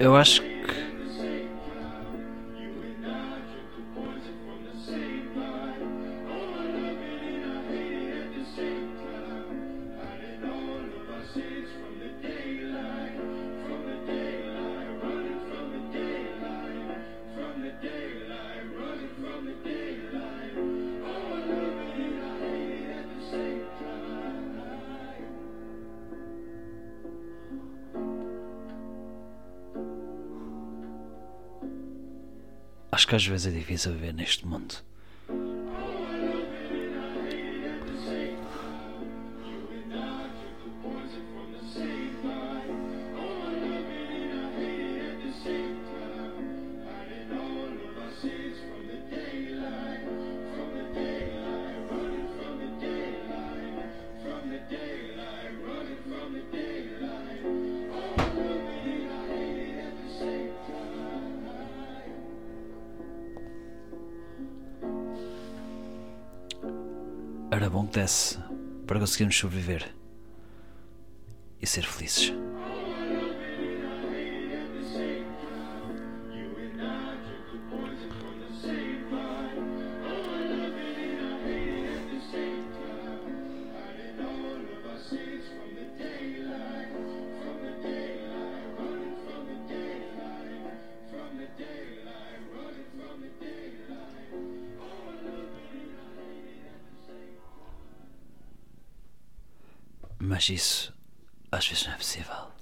Eu acho Acho que às vezes é difícil viver neste mundo. Era bom que desse para conseguirmos sobreviver e ser felizes. Mas isso às vezes não é possível.